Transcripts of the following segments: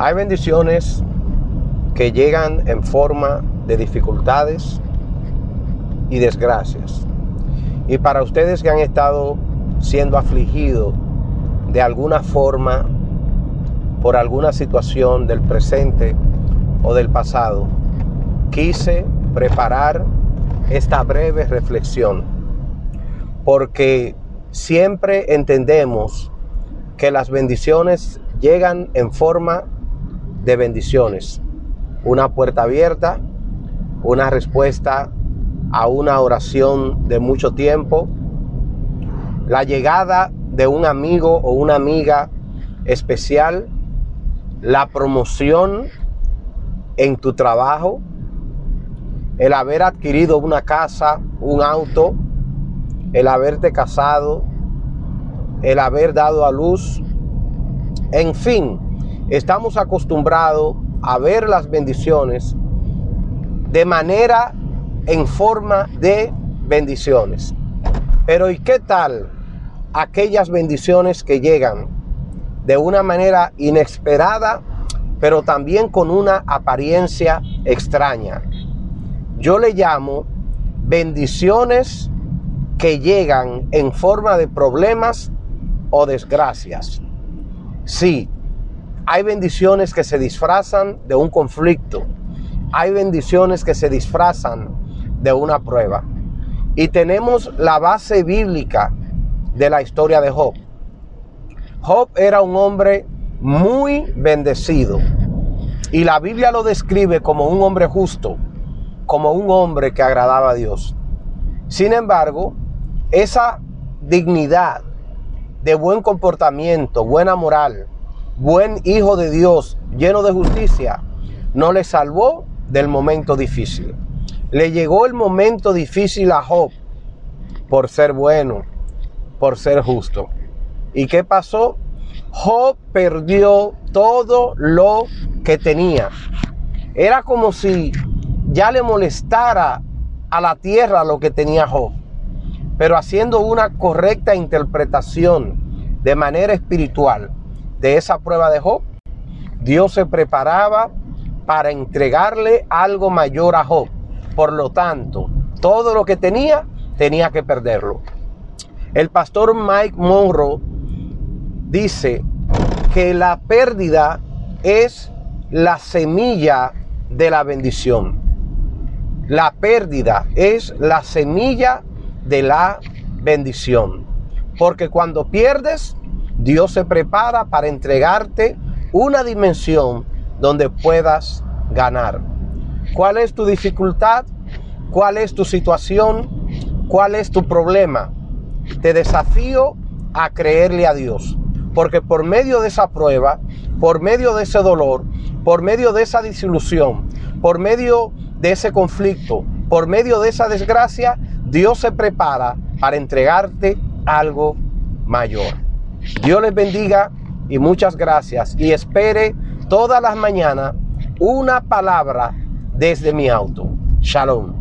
Hay bendiciones que llegan en forma de dificultades y desgracias. Y para ustedes que han estado siendo afligidos de alguna forma por alguna situación del presente o del pasado, quise preparar esta breve reflexión porque siempre entendemos que las bendiciones llegan en forma de bendiciones. Una puerta abierta, una respuesta a una oración de mucho tiempo, la llegada de un amigo o una amiga especial, la promoción en tu trabajo, el haber adquirido una casa, un auto, el haberte casado, el haber dado a luz, en fin, estamos acostumbrados a ver las bendiciones de manera en forma de bendiciones. Pero ¿y qué tal aquellas bendiciones que llegan de una manera inesperada, pero también con una apariencia extraña? Yo le llamo bendiciones que llegan en forma de problemas o desgracias. Sí, hay bendiciones que se disfrazan de un conflicto. Hay bendiciones que se disfrazan de una prueba. Y tenemos la base bíblica de la historia de Job. Job era un hombre muy bendecido. Y la Biblia lo describe como un hombre justo, como un hombre que agradaba a Dios. Sin embargo, esa dignidad de buen comportamiento, buena moral, buen hijo de Dios, lleno de justicia, no le salvó del momento difícil. Le llegó el momento difícil a Job por ser bueno, por ser justo. ¿Y qué pasó? Job perdió todo lo que tenía. Era como si ya le molestara a la tierra lo que tenía Job. Pero haciendo una correcta interpretación de manera espiritual de esa prueba de Job, Dios se preparaba para entregarle algo mayor a Job. Por lo tanto, todo lo que tenía, tenía que perderlo. El pastor Mike Monroe dice que la pérdida es la semilla de la bendición. La pérdida es la semilla de la bendición. Porque cuando pierdes, Dios se prepara para entregarte una dimensión donde puedas ganar. ¿Cuál es tu dificultad? ¿Cuál es tu situación? ¿Cuál es tu problema? Te desafío a creerle a Dios. Porque por medio de esa prueba, por medio de ese dolor, por medio de esa disilusión, por medio de ese conflicto, por medio de esa desgracia, Dios se prepara para entregarte algo mayor. Dios les bendiga y muchas gracias. Y espere todas las mañanas una palabra desde mi auto. Shalom.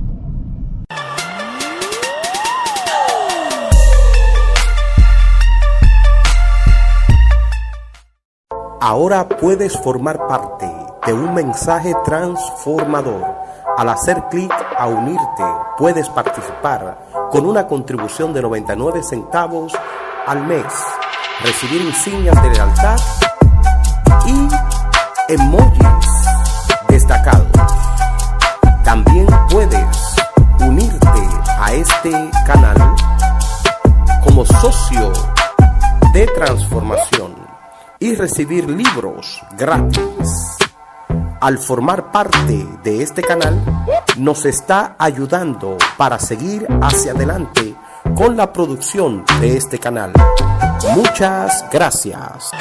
Ahora puedes formar parte de un mensaje transformador. Al hacer clic a unirte, puedes participar con una contribución de 99 centavos al mes, recibir insignias de lealtad y emojis destacados. También puedes unirte a este canal como socio de transformación y recibir libros gratis. Al formar parte de este canal, nos está ayudando para seguir hacia adelante con la producción de este canal. Muchas gracias.